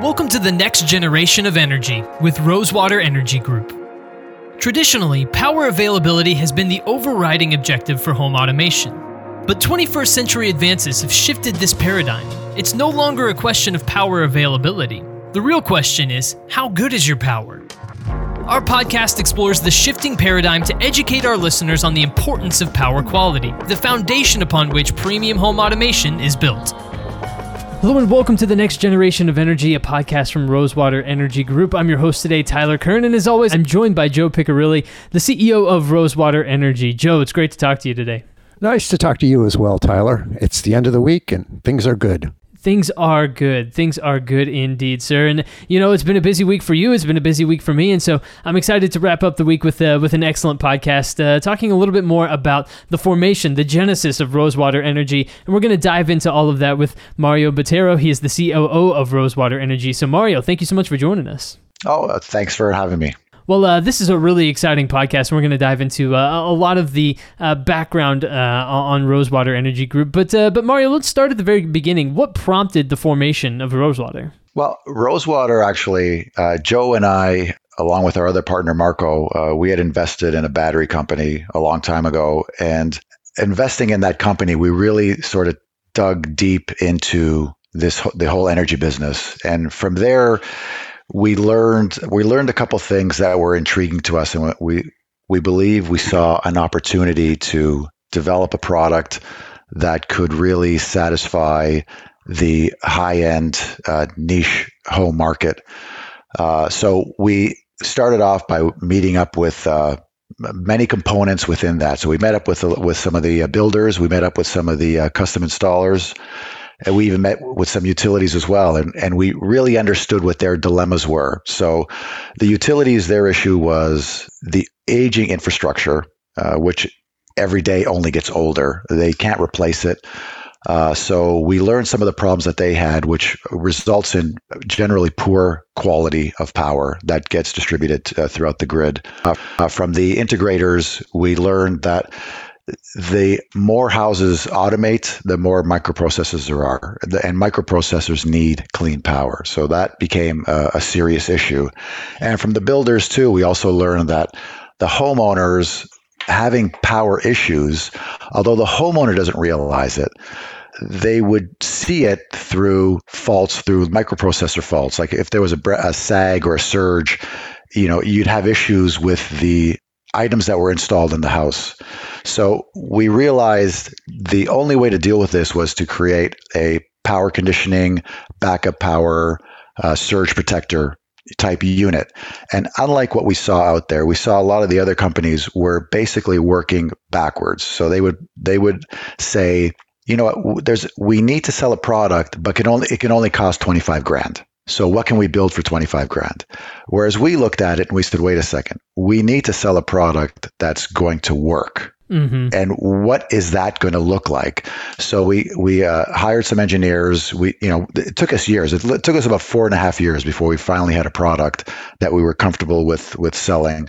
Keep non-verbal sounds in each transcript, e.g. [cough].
Welcome to the next generation of energy with Rosewater Energy Group. Traditionally, power availability has been the overriding objective for home automation. But 21st century advances have shifted this paradigm. It's no longer a question of power availability. The real question is how good is your power? Our podcast explores the shifting paradigm to educate our listeners on the importance of power quality, the foundation upon which premium home automation is built. Hello and welcome to the next generation of energy, a podcast from Rosewater Energy Group. I'm your host today, Tyler Kern, and as always, I'm joined by Joe Piccirilli, the CEO of Rosewater Energy. Joe, it's great to talk to you today. Nice to talk to you as well, Tyler. It's the end of the week and things are good. Things are good. Things are good indeed, sir. And you know, it's been a busy week for you. It's been a busy week for me, and so I'm excited to wrap up the week with uh, with an excellent podcast, uh, talking a little bit more about the formation, the genesis of Rosewater Energy, and we're going to dive into all of that with Mario Bottero. He is the COO of Rosewater Energy. So, Mario, thank you so much for joining us. Oh, uh, thanks for having me. Well, uh, this is a really exciting podcast. We're going to dive into uh, a lot of the uh, background uh, on Rosewater Energy Group. But, uh, but Mario, let's start at the very beginning. What prompted the formation of Rosewater? Well, Rosewater actually, uh, Joe and I, along with our other partner Marco, we had invested in a battery company a long time ago. And investing in that company, we really sort of dug deep into this the whole energy business. And from there, we learned we learned a couple things that were intriguing to us, and we we believe we saw an opportunity to develop a product that could really satisfy the high end uh, niche home market. Uh, so we started off by meeting up with uh, many components within that. So we met up with with some of the uh, builders, we met up with some of the uh, custom installers, and we even met with some utilities as well, and, and we really understood what their dilemmas were. So, the utilities, their issue was the aging infrastructure, uh, which every day only gets older. They can't replace it. Uh, so we learned some of the problems that they had, which results in generally poor quality of power that gets distributed uh, throughout the grid. Uh, uh, from the integrators, we learned that the more houses automate, the more microprocessors there are. And microprocessors need clean power. So that became a, a, serious issue. And from the builders, too, we also learned that the homeowners having power issues, although the homeowner doesn't realize it, they would see it through faults, through microprocessor faults. Like if there was a, a sag or a surge, you know, you'd have issues with the items that were installed in the house. So we realized the only way to deal with this was to create a power conditioning, backup power, uh, surge protector type unit. And unlike what we saw out there, we saw a lot of the other companies were basically working backwards. So they would they would say, you know what, there's we need to sell a product, but can only it can only cost 25 grand. So what can we build for 25 grand? Whereas we looked at it and we said, wait a second, we need to sell a product that's going to work. Mm-hmm. And what is that going to look like? So we we uh, hired some engineers. We you know it took us years. It took us about four and a half years before we finally had a product that we were comfortable with with selling.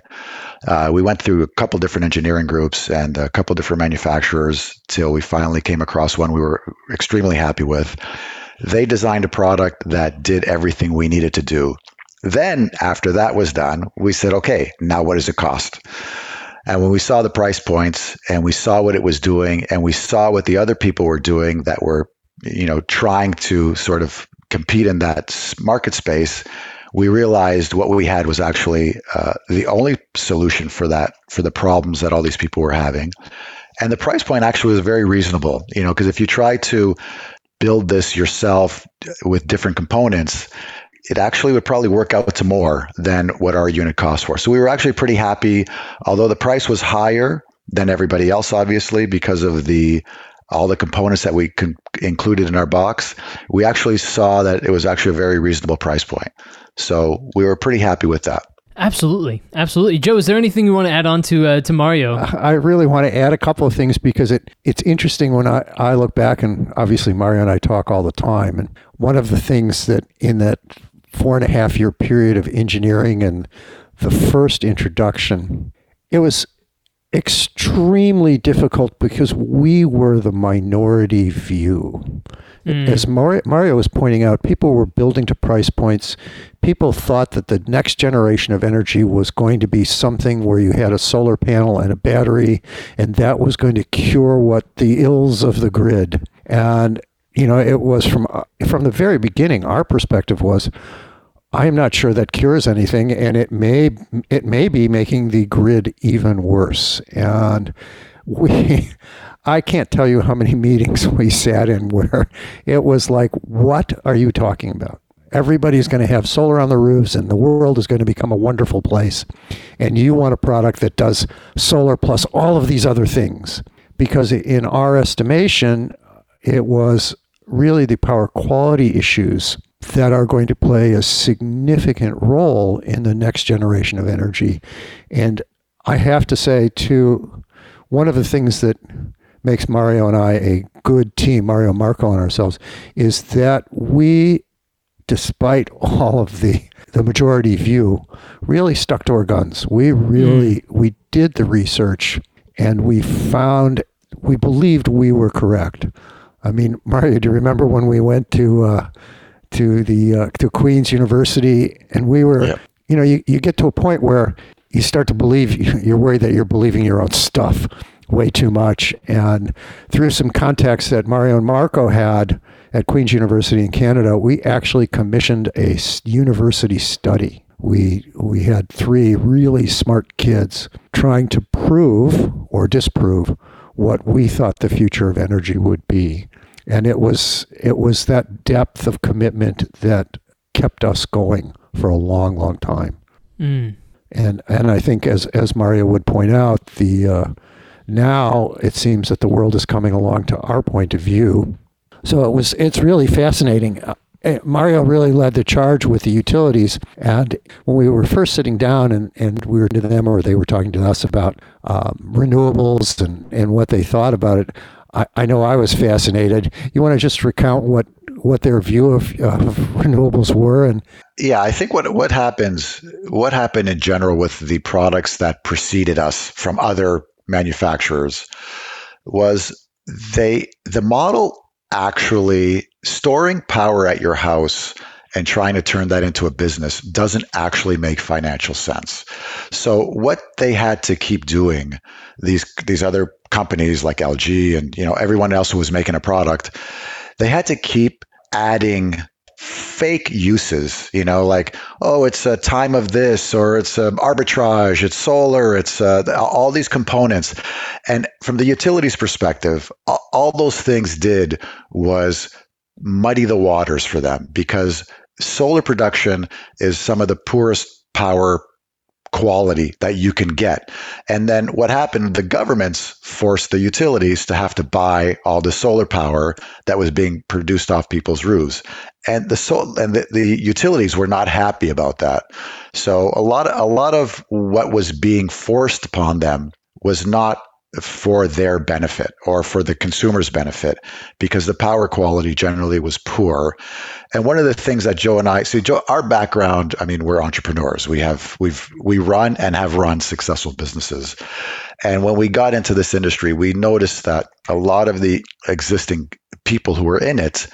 Uh, we went through a couple different engineering groups and a couple different manufacturers till we finally came across one we were extremely happy with. They designed a product that did everything we needed to do. Then, after that was done, we said, okay, now what does it cost? And when we saw the price points and we saw what it was doing and we saw what the other people were doing that were, you know, trying to sort of compete in that market space, we realized what we had was actually uh, the only solution for that, for the problems that all these people were having. And the price point actually was very reasonable, you know, because if you try to build this yourself with different components, it actually would probably work out to more than what our unit cost for. So we were actually pretty happy, although the price was higher than everybody else, obviously, because of the all the components that we con- included in our box. We actually saw that it was actually a very reasonable price point. So we were pretty happy with that. Absolutely, absolutely. Joe, is there anything you want to add on to uh, to Mario? I really want to add a couple of things because it it's interesting when I, I look back and obviously Mario and I talk all the time, and one of the things that in that four and a half year period of engineering and the first introduction, it was extremely difficult because we were the minority view. Mm. As Mario, Mario was pointing out, people were building to price points. People thought that the next generation of energy was going to be something where you had a solar panel and a battery, and that was going to cure what the ills of the grid. And you know, it was from from the very beginning. Our perspective was, I am not sure that cures anything, and it may it may be making the grid even worse. And we, [laughs] I can't tell you how many meetings we sat in where it was like, "What are you talking about?" Everybody's going to have solar on the roofs, and the world is going to become a wonderful place. And you want a product that does solar plus all of these other things, because in our estimation, it was really the power quality issues that are going to play a significant role in the next generation of energy. And I have to say, too, one of the things that makes Mario and I a good team, Mario, Marco, and ourselves, is that we, despite all of the the majority view, really stuck to our guns. We really mm. we did the research and we found we believed we were correct. I mean, Mario, do you remember when we went to uh, to the uh, to Queen's University, and we were, yeah. you know, you, you get to a point where you start to believe [laughs] you're worried that you're believing your own stuff way too much, and through some contacts that Mario and Marco had at Queen's University in Canada, we actually commissioned a university study. We we had three really smart kids trying to prove or disprove what we thought the future of energy would be and it was it was that depth of commitment that kept us going for a long, long time. Mm. And and I think as as Mario would point out, the uh, now it seems that the world is coming along to our point of view. So it was it's really fascinating. Uh, eh, Mario really led the charge with the utilities. And when we were first sitting down and, and we were to them or they were talking to us about um, renewables and, and what they thought about it, I, I know I was fascinated. You want to just recount what what their view of, of renewables were and yeah i think what what happens what happened in general with the products that preceded us from other manufacturers was they the model actually storing power at your house and trying to turn that into a business doesn't actually make financial sense. So what they had to keep doing, these these other companies like LG and you know everyone else who was making a product, they had to keep adding fake uses you know like oh it's a time of this or it's um, arbitrage it's solar it's uh, all these components. And from the utilities perspective all, all those things did was muddy the waters for them because solar production is some of the poorest power quality that you can get. And then what happened, the governments forced the utilities to have to buy all the solar power that was being produced off people's roofs. And the so, and the, the utilities were not happy about that. So a lot of, a lot of what was being forced upon them was not for their benefit or for the consumer's benefit because the power quality generally was poor. And one of the things that Joe and I see, Joe, our background, I mean, we're entrepreneurs. We have we've we run and have run successful businesses. And when we got into this industry, we noticed that a lot of the existing people who were in it,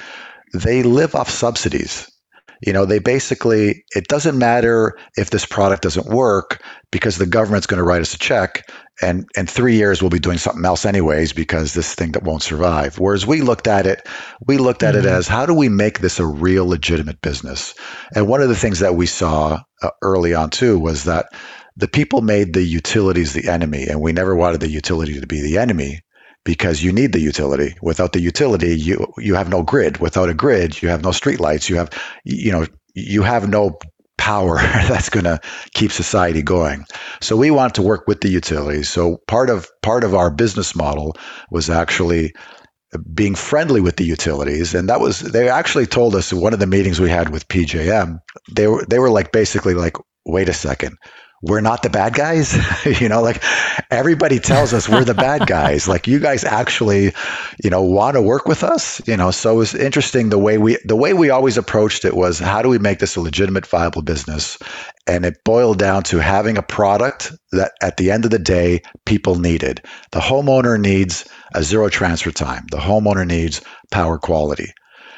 they live off subsidies. You know, they basically, it doesn't matter if this product doesn't work because the government's going to write us a check and in three years we'll be doing something else anyways because this thing that won't survive. Whereas we looked at it we looked at mm-hmm. it as how do we make this a real legitimate business? And one of the things that we saw uh, early on too was that the people made the utilities the enemy and we never wanted the utility to be the enemy because you need the utility. Without the utility you you have no grid. Without a grid you have no streetlights. You have you know you have no power [laughs] that's going to keep society going. So we want to work with the utilities. So part of part of our business model was actually being friendly with the utilities. And that was they actually told us in one of the meetings we had with PJM they were they were like basically like wait a second we're not the bad guys. [laughs] you know, like everybody tells us we're the bad [laughs] guys. Like you guys actually, you know, want to work with us. You know, so it was interesting the way we the way we always approached it was how do we make this a legitimate, viable business? And it boiled down to having a product that at the end of the day people needed. The homeowner needs a zero transfer time. The homeowner needs power quality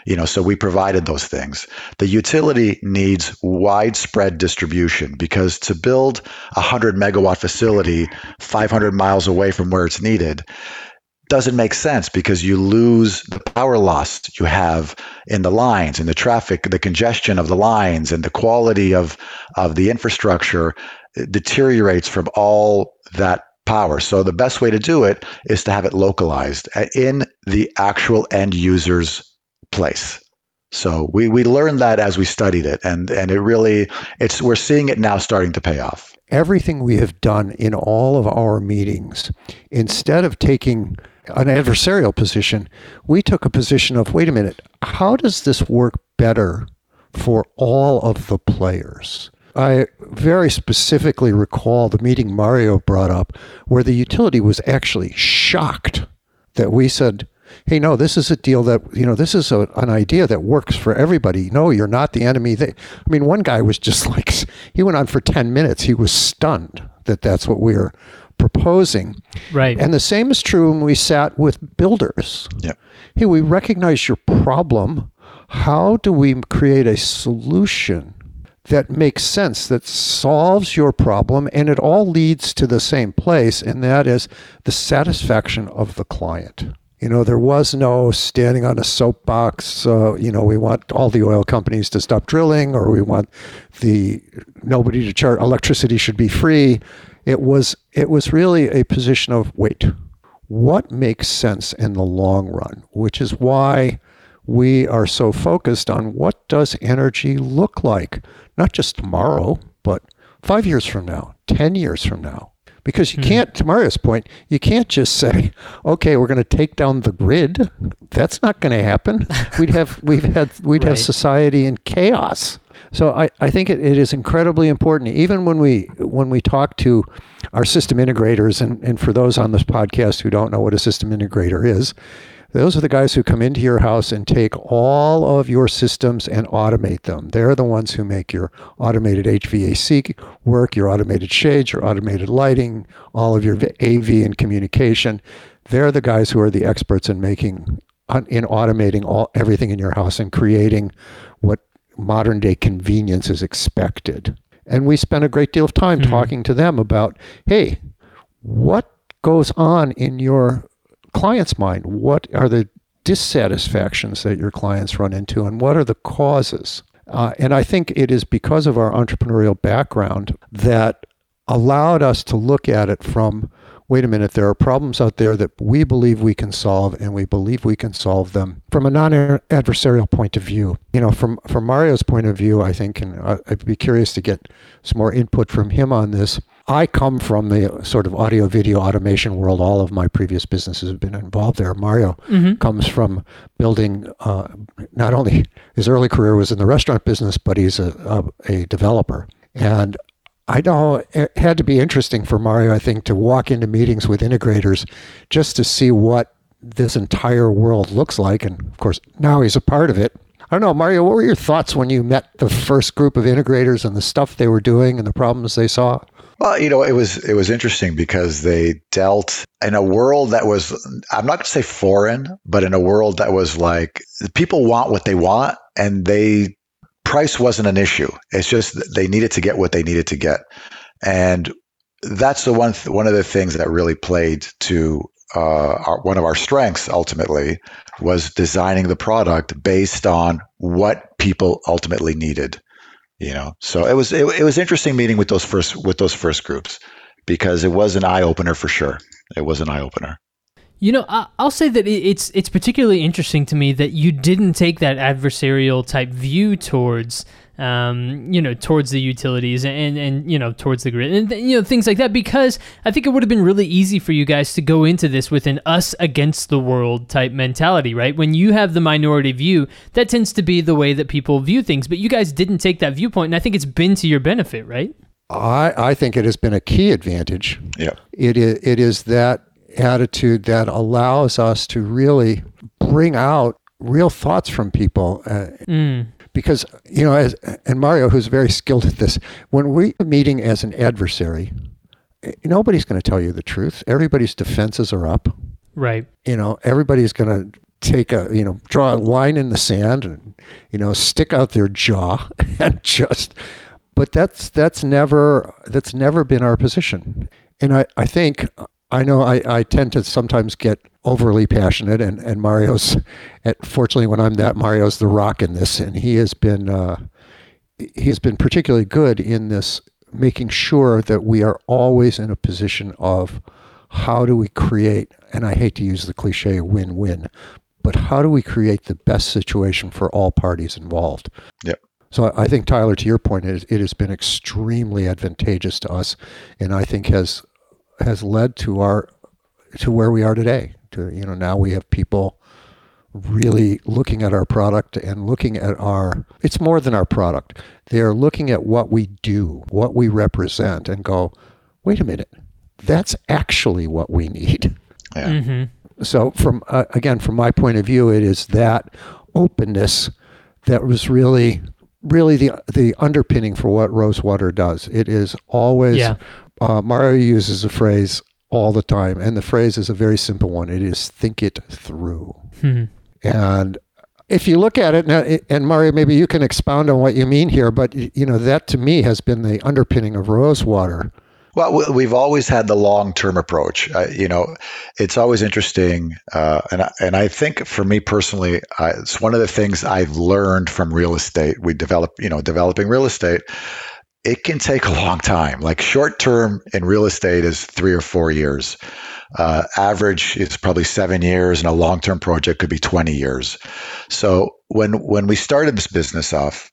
you know so we provided those things the utility needs widespread distribution because to build a 100 megawatt facility 500 miles away from where it's needed doesn't make sense because you lose the power loss you have in the lines and the traffic the congestion of the lines and the quality of of the infrastructure deteriorates from all that power. So the best way to do it is to have it localized uh, in the actual end user's place. So we, we learned that as we studied it and, and it really it's we're seeing it now starting to pay off. Everything we have done in all of our meetings, instead of taking an adversarial position, we took a position of wait a minute, how does this work better for all of the players? I very specifically recall the meeting Mario brought up where the utility was actually shocked that we said, hey, no, this is a deal that, you know, this is a, an idea that works for everybody. No, you're not the enemy. They, I mean, one guy was just [laughs] like, he went on for 10 minutes. He was stunned that that's what we are proposing. Right. And the same is true when we sat with builders. Yeah. Hey, we recognize your problem. How do we create a solution that makes sense, that solves your problem, and it all leads to the same place, and that is the satisfaction of the client. You know, there was no standing on a soapbox. Uh, you know, we want all the oil companies to stop drilling, or we want the nobody to charge. Electricity should be free. It was it was really a position of wait, what makes sense in the long run, which is why we are so focused on what does energy look like, not just tomorrow, but five years from now, ten years from now because you mm can't to mario's point you can't just say okay we're going to take down the grid. That's not going to happen. [laughs] We'd have we've had we'd right. have society in chaos. So I, I think it, it is incredibly important even when we when we talk to our system integrators and, and for those on this podcast who don't know what a system integrator is those are the guys who come into your house and take all of your systems and automate them. They're the ones who make your automated HVAC work, your automated shades, your automated lighting, all of your AV and communication. They're the guys who are the experts in making in automating all everything in your house and creating what modern day convenience is expected. And we spend a great deal of time mm-hmm. talking to them about, hey, what goes on in your client's mind. What are the dissatisfactions that your clients run into, and what are the causes? Uh, and I think it is because of our entrepreneurial background that allowed us to look at it from wait a minute, there are problems out there that we believe we can solve, and we believe we can solve them from a non-adversarial point of view. You know, from from Mario's point of view, I think, and I'd be curious to get some more input from him on this. I come from the sort of audio video automation world. All of my previous businesses have been involved there. Mario mm-hmm. comes from building, uh, not only his early career was in the restaurant business, but he's a, a, a developer. And I know it had to be interesting for Mario, I think, to walk into meetings with integrators just to see what this entire world looks like. And of course, now he's a part of it. I don't know, Mario, what were your thoughts when you met the first group of integrators and the stuff they were doing and the problems they saw? Well, you know, it was it was interesting because they dealt in a world that was I'm not going to say foreign, but in a world that was like people want what they want and they price wasn't an issue. It's just they needed to get what they needed to get, and that's the one th- one of the things that really played to uh, our, one of our strengths. Ultimately, was designing the product based on what people ultimately needed. You know, so it was it, it was interesting meeting with those first with those first groups because it was an eye opener for sure. It was an eye opener. You know, I'll say that it's it's particularly interesting to me that you didn't take that adversarial type view towards, um, you know, towards the utilities and and you know towards the grid and you know things like that because I think it would have been really easy for you guys to go into this with an us against the world type mentality, right? When you have the minority view, that tends to be the way that people view things, but you guys didn't take that viewpoint, and I think it's been to your benefit, right? I, I think it has been a key advantage. Yeah. It is, it is that attitude that allows us to really bring out real thoughts from people. Uh, Mm. Because, you know, as, and Mario, who's very skilled at this, when we're meeting as an adversary, nobody's going to tell you the truth. Everybody's defenses are up. Right. You know, everybody's going to take a, you know, draw a line in the sand and, you know, stick out their jaw [laughs] and just, but that's, that's never, that's never been our position. And I, I think, I know I, I tend to sometimes get overly passionate and, and Mario's, at, fortunately when I'm that, Mario's the rock in this and he has been, uh, he has been particularly good in this, making sure that we are always in a position of how do we create, and I hate to use the cliche win-win, but how do we create the best situation for all parties involved? Yep. So I think Tyler, to your point, it, it has been extremely advantageous to us, and I think has has led to our to where we are today. To you know now we have people really looking at our product and looking at our it's more than our product. They're looking at what we do, what we represent, and go, wait a minute, that's actually what we need. Yeah. Mm-hmm. So from uh, again, from my point of view, it is that openness that was really, really the the underpinning for what Rosewater does. It is always. Yeah. Uh, Mario uses a phrase all the time, and the phrase is a very simple one. It is "think it through." Hmm. And if you look at it, now, and Mario, maybe you can expound on what you mean here, but you know that to me has been the underpinning of Rosewater. Well, we- we've always had the long-term approach. Uh, you know, it's always interesting, uh, and I- and I think for me personally, I, it's one of the things I've learned from real estate. We develop, you know, developing real estate. It can take a long time. Like short-term in real estate is three or four years. Uh, average is probably seven years, and a long-term project could be twenty years. So when when we started this business off,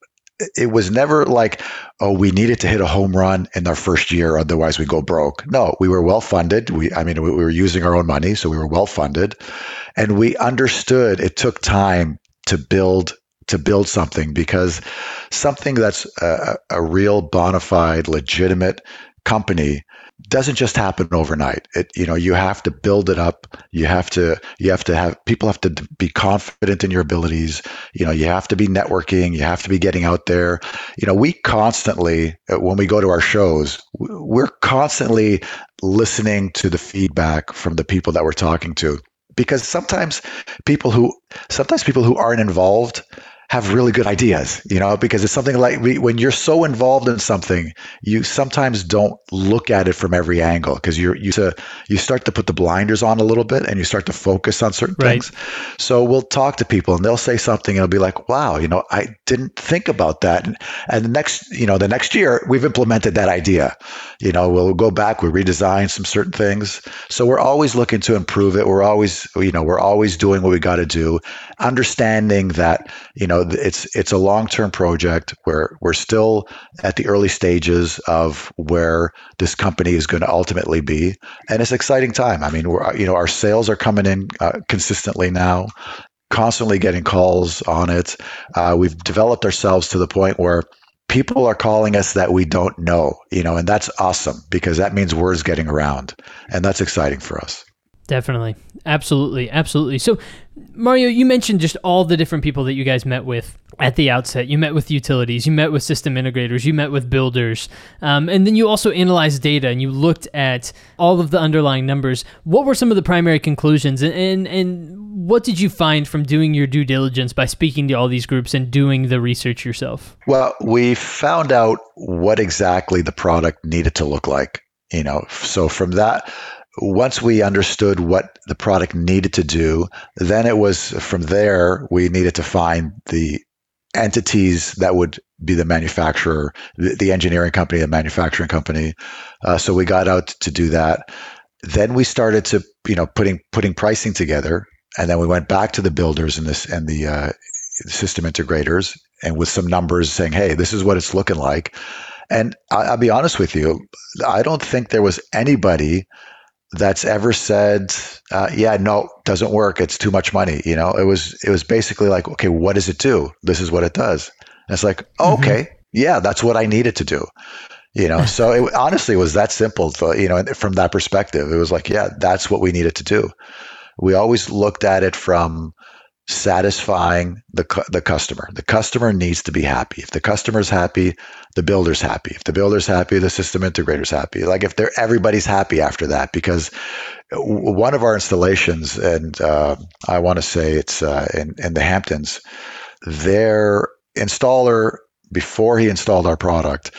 it was never like, oh, we needed to hit a home run in our first year, otherwise we go broke. No, we were well funded. We, I mean, we, we were using our own money, so we were well funded, and we understood it took time to build to build something because something that's a, a real bona fide, legitimate company doesn't just happen overnight. It you know you have to build it up. You have to you have to have people have to be confident in your abilities. You know you have to be networking. You have to be getting out there. You know we constantly uh, when we go to our shows, we're constantly listening to the feedback from the people that we're talking to because sometimes people who sometimes people who aren't involved have really good ideas, you know, because it's something like we, when you're so involved in something, you sometimes don't look at it from every angle because you're you to you start to put the blinders on a little bit and you start to focus on certain Right. things. So we'll talk to people and they'll say something and it'll be like, "Wow, you know, I didn't think about that." And, and the next, you know, the next year we've implemented that idea. You know, we'll go back, we redesign some certain things. So we're always looking to improve it. We're always, you know, we're always doing what we got to do, understanding that, you know, it's it's a long-term project where we're still at the early stages of where this company is going to ultimately be, and it's exciting time. I mean, we're you know, our sales are coming in uh, consistently now. Constantly getting calls on it. Uh, we've developed ourselves to the point where people are calling us that we don't know, you know, and that's awesome because that means word's getting around, and that's exciting for us. Definitely. Absolutely. Absolutely. So, Mario, you mentioned just all the different people that you guys met with at the outset. You met with utilities, you met with system integrators, you met with builders, um, and then you also analyzed data and you looked at all of the underlying numbers. What were some of the primary conclusions, and, and, and what did you find from doing your due diligence by speaking to all these groups and doing the research yourself? Well, we found out what exactly the product needed to look like, you know. So from that, once we understood what the product needed to do, then it was from there we needed to find the entities that would be the manufacturer, the, the engineering company, the manufacturing company. Uh, so we got out to do that. Then we started to, you know, putting putting pricing together, and then we went back to the builders and this and the uh, system integrators, and with some numbers saying, "Hey, this is what it's looking like." And I, I'll be honest with you, I don't think there was anybody that's ever said, uh, "Yeah, no, doesn't work. It's too much money." You know, it was it was basically like, "Okay, what does it do? This is what it does." And it's like, oh, Mhm. "Okay, yeah, that's what I needed to do." You know, so it [laughs] honestly was that simple. To, you know, from that perspective, it was like, yeah, that's what we needed to do. We always looked at it from satisfying the the customer. The customer needs to be happy. If the customer's happy, the builder's happy. If the builder's happy, the system integrator's happy. Like if they're everybody's happy after that, because one of our installations, and uh, I want to say it's uh, in in the Hamptons, their installer before he installed our product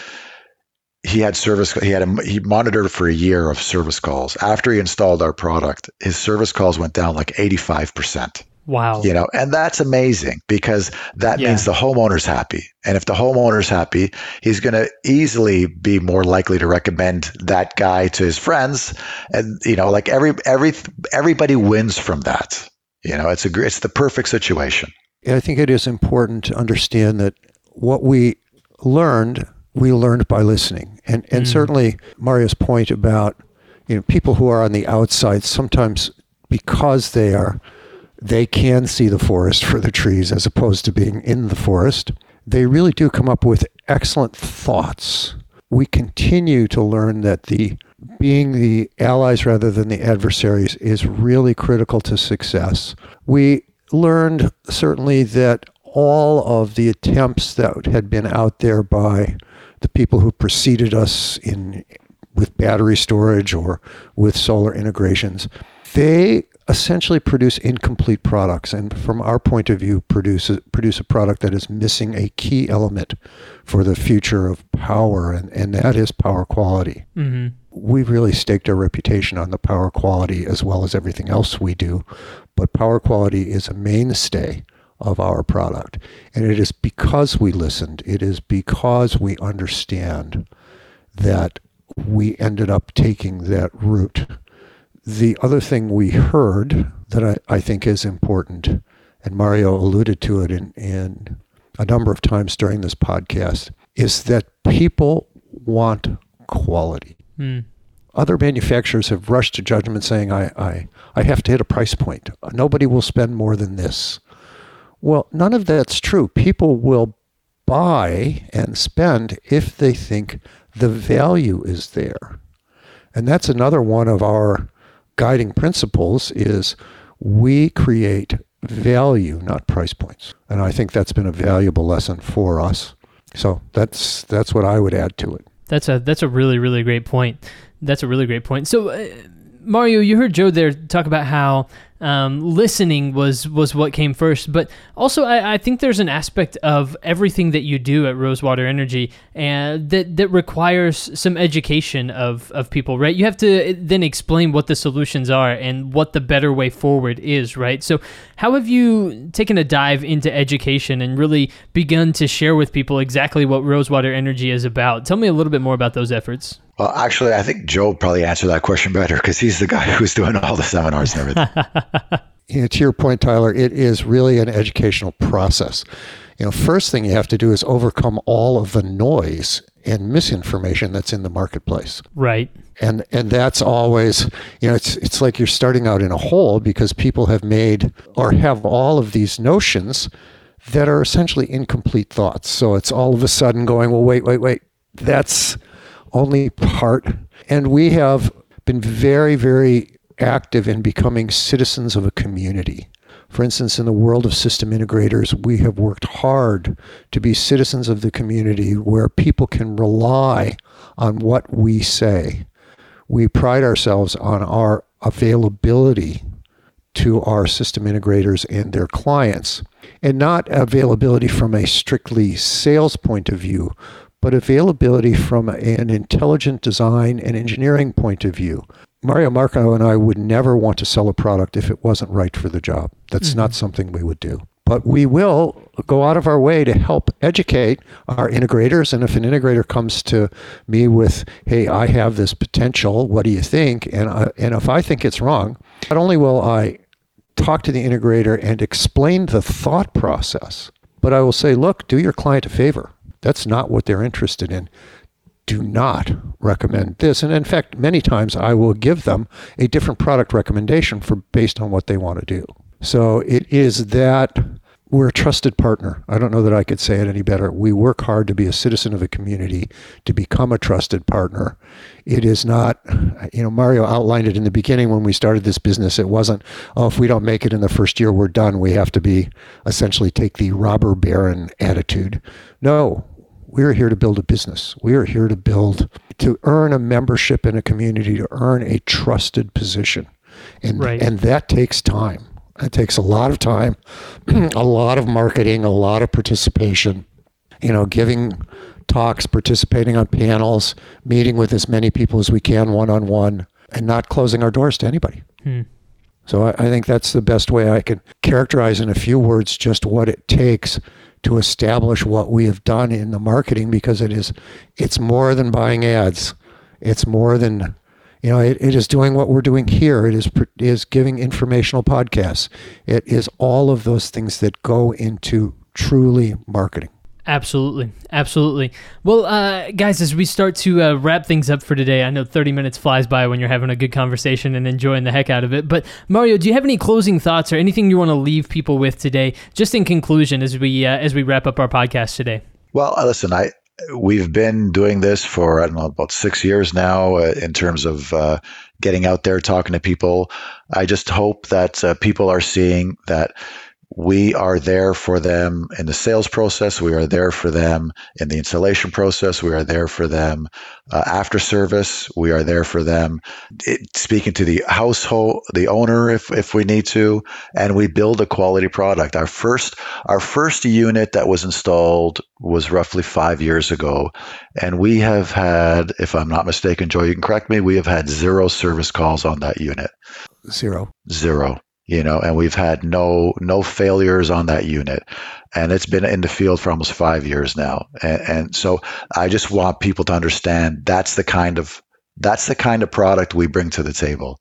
he had service he had a, he monitored for a year of service calls after he installed our product his service calls went down like 85% Wow. You know, and that's amazing because that yeah. means the homeowner's happy. And if the homeowner's happy, he's going to easily be more likely to recommend that guy to his friends. And, you know, like every, every, everybody wins from that. You know, it's a, it's the perfect situation. I think it is important to understand that what we learned, we learned by listening. And, and mm. certainly Mario's point about, you know, people who are on the outside sometimes because they are they can see the forest for the trees as opposed to being in the forest. They really do come up with excellent thoughts. We continue to learn that the being the allies rather than the adversaries is really critical to success. We learned certainly that all of the attempts that had been out there by the people who preceded us in with battery storage or with solar integrations, they essentially produce incomplete products and from our point of view produce a, produce a product that is missing a key element for the future of power and, and that is power quality mm-hmm. we've really staked our reputation on the power quality as well as everything else we do but power quality is a mainstay of our product and it is because we listened it is because we understand that we ended up taking that route the other thing we heard that I, I think is important, and Mario alluded to it in, in a number of times during this podcast, is that people want quality. Mm. Other manufacturers have rushed to judgment saying, I, I, I have to hit a price point. Nobody will spend more than this. Well, none of that's true. People will buy and spend if they think the value is there. And that's another one of our guiding principles is we create value, not price points. And I think that's been a valuable lesson for us. So that's that's what I would add to it. That's a that's a really really great point. That's a really great point. So uh, Mario, you heard Joe there talk about how um, listening was was what came first. But also, I, I, think there's an aspect of everything that you do at Rosewater Energy and that that requires some education of of people, right? You have to uh, then explain what the solutions are and what the better way forward is, right? So, how have you taken a dive into education and really begun to share with people exactly what Rosewater Energy is about? Tell me a little bit more about those efforts. Well, actually, I think Joe probably answered that question better because he's the guy [laughs] who's doing all the seminars and everything. [laughs] you know, to your point, Tyler, it is really an educational process. You know, first thing you have to do is overcome all of the noise and misinformation that's in the marketplace. Right. And and that's always, you know, it's it's like you're starting out in a hole because people have made or have all of these notions that are essentially incomplete thoughts. So it's all of a sudden going, well, wait, wait, wait. That's only part. And we have been very, very active in becoming citizens of a community. For instance, in the world of system integrators, we have worked hard to be citizens of the community where people can rely on what we say. We pride ourselves on our availability to our system integrators and their clients, and not availability from a strictly sales point of view, but availability from an intelligent design and engineering point of view. Mario Marco and I would never want to sell a product if it wasn't right for the job. That's mm-hmm. not something we would do. But we will go out of our way to help educate our integrators. And if an integrator comes to me with, hey, I have this potential, what do you think? And, I, and if I think it's wrong, not only will I talk to the integrator and explain the thought process, but I will say, look, do your client a favor. That's not what they're interested in do not recommend this. And in fact, many times I will give them a different product recommendation for based on what they want to do. So it is that we're a trusted partner. I don't know that I could say it any better. We work hard to be a citizen of a community, to become a trusted partner. It is not, you know, Mario outlined it in the beginning when we started this business. It wasn't, oh, if we don't make it in the first year, we're done. We have to be essentially take the robber baron attitude. No, we're here to build a business. We are here to build, to earn a membership in a community, to earn a trusted position. And, Right. and that takes time. It takes a lot of time, [clears throat] a lot of marketing, a lot of participation, you know, giving talks, participating on panels, meeting with as many people as we can one on one, and not closing our doors to anybody. Hmm. So I, I think that's the best way I can characterize in a few words just what it takes to establish what we have done in the marketing because it is it's more than buying ads. It's more than you know, it, it is doing what we're doing here. It is is giving informational podcasts. It is all of those things that go into truly marketing. Absolutely, absolutely. Well, uh, guys, as we start to uh, wrap things up for today, I know 30 minutes flies by when you're having a good conversation and enjoying the heck out of it. But Mario, do you have any closing thoughts or anything you want to leave people with today, just in conclusion, as we uh, as we wrap up our podcast today? Well, uh, listen, I we've been doing this for I don't know about six years now uh, in terms of uh, getting out there talking to people. I just hope that people are seeing that we are there for them in the sales process. We are there for them in the installation process. We are there for them uh, after service. We are there for them it, speaking to the household, the owner, if if we need to, and we build a quality product. Our first our first unit that was installed was roughly five years ago, and we have had, if I'm not mistaken, Joe, you can correct me, we have had zero service calls on that unit Zero. zero you know and we've had no no failures on that unit. And it's been in the field for almost five years now. And, and so i just want people to understand that's the kind of that's the kind of product we bring to the table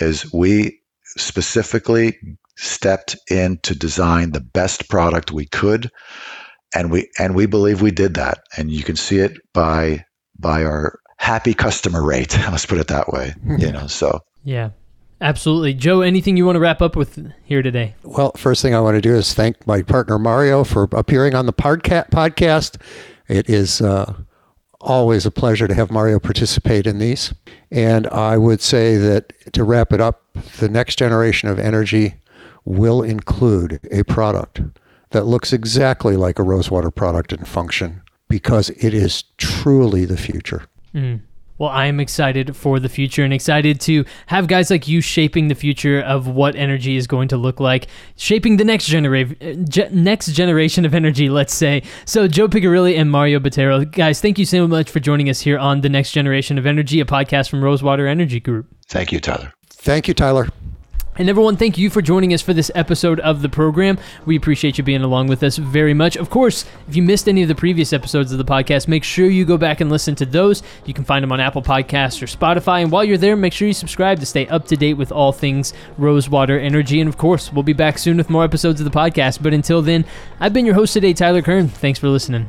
is we specifically stepped in to design the best product we could. And we and we believe we did that. And you can see it by by our happy customer rate. [laughs] Let's put it that way you hmm. know so. Yeah, absolutely. Joe, anything you want to wrap up with here today? Well, first thing I want to do is thank my partner Mario for appearing on the podca- podcast. It is uh, always a pleasure to have Mario participate in these. And I would say that to wrap it up, the next generation of energy will include a product that looks exactly like a Rosewater product in function because it is truly the future. Mm. Well, I am excited for the future and excited to have guys like you shaping the future of what energy is going to look like, shaping the next genera- ge- next generation of energy, let's say. So, Joe Piccirilli and Mario Bottero, guys, thank you so much for joining us here on the next generation of energy, a podcast from Rosewater Energy Group. thank you tyler Thank you, Tyler. And everyone, thank you for joining us for this episode of the program. We appreciate you being along with us very much. Of course, if you missed any of the previous episodes of the podcast, make sure you go back and listen to those. You can find them on Apple Podcasts or Spotify. And while you're there, make sure you subscribe to stay up to date with all things Rosewater Energy. And of course, we'll be back soon with more episodes of the podcast. But until then, I've been your host today, Tyler Kern. Thanks for listening.